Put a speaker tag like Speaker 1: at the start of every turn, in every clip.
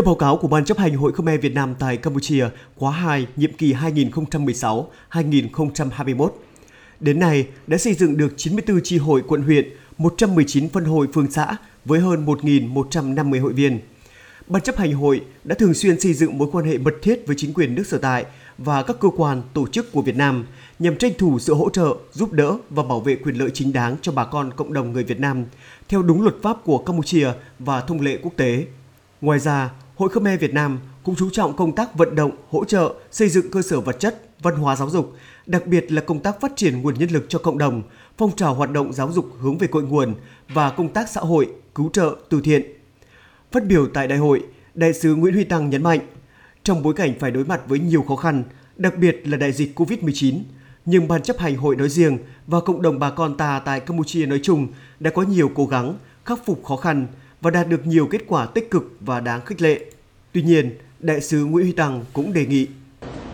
Speaker 1: Theo báo cáo của Ban chấp hành Hội Khmer Việt Nam tại Campuchia khóa 2 nhiệm kỳ 2016-2021, đến nay đã xây dựng được 94 chi hội quận huyện, 119 phân hội phường xã với hơn 1.150 hội viên. Ban chấp hành hội đã thường xuyên xây dựng mối quan hệ mật thiết với chính quyền nước sở tại và các cơ quan, tổ chức của Việt Nam nhằm tranh thủ sự hỗ trợ, giúp đỡ và bảo vệ quyền lợi chính đáng cho bà con cộng đồng người Việt Nam theo đúng luật pháp của Campuchia và thông lệ quốc tế. Ngoài ra, Hội Khmer Việt Nam cũng chú trọng công tác vận động, hỗ trợ, xây dựng cơ sở vật chất, văn hóa giáo dục, đặc biệt là công tác phát triển nguồn nhân lực cho cộng đồng, phong trào hoạt động giáo dục hướng về cội nguồn và công tác xã hội, cứu trợ, từ thiện. Phát biểu tại đại hội, Đại sứ Nguyễn Huy Tăng nhấn mạnh, trong bối cảnh phải đối mặt với nhiều khó khăn, đặc biệt là đại dịch COVID-19, nhưng Ban chấp hành hội nói riêng và cộng đồng bà con ta tại Campuchia nói chung đã có nhiều cố gắng khắc phục khó khăn và đạt được nhiều kết quả tích cực và đáng khích lệ. Tuy nhiên, Đại sứ Nguyễn Huy Tăng cũng đề nghị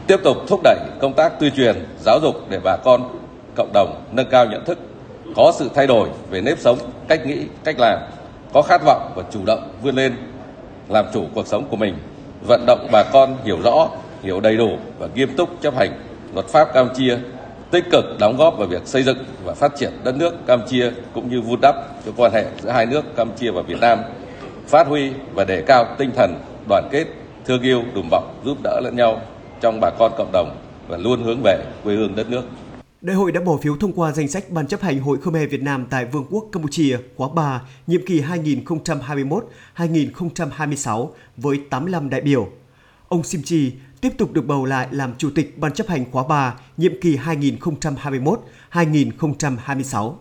Speaker 2: tiếp tục thúc đẩy công tác tuyên truyền, giáo dục để bà con cộng đồng nâng cao nhận thức, có sự thay đổi về nếp sống, cách nghĩ, cách làm, có khát vọng và chủ động vươn lên làm chủ cuộc sống của mình, vận động bà con hiểu rõ, hiểu đầy đủ và nghiêm túc chấp hành luật pháp Campuchia, tích cực đóng góp vào việc xây dựng và phát triển đất nước Campuchia cũng như vun đắp cho quan hệ giữa hai nước Campuchia và Việt Nam, phát huy và đề cao tinh thần đoàn kết, thương yêu, đùm bọc, giúp đỡ lẫn nhau trong bà con cộng đồng và luôn hướng về quê hương đất nước.
Speaker 1: Đại hội đã bỏ phiếu thông qua danh sách Ban chấp hành Hội Khmer Việt Nam tại Vương quốc Campuchia khóa 3, nhiệm kỳ 2021-2026 với 85 đại biểu. Ông Sim Chi tiếp tục được bầu lại làm Chủ tịch Ban chấp hành khóa 3, nhiệm kỳ 2021-2026.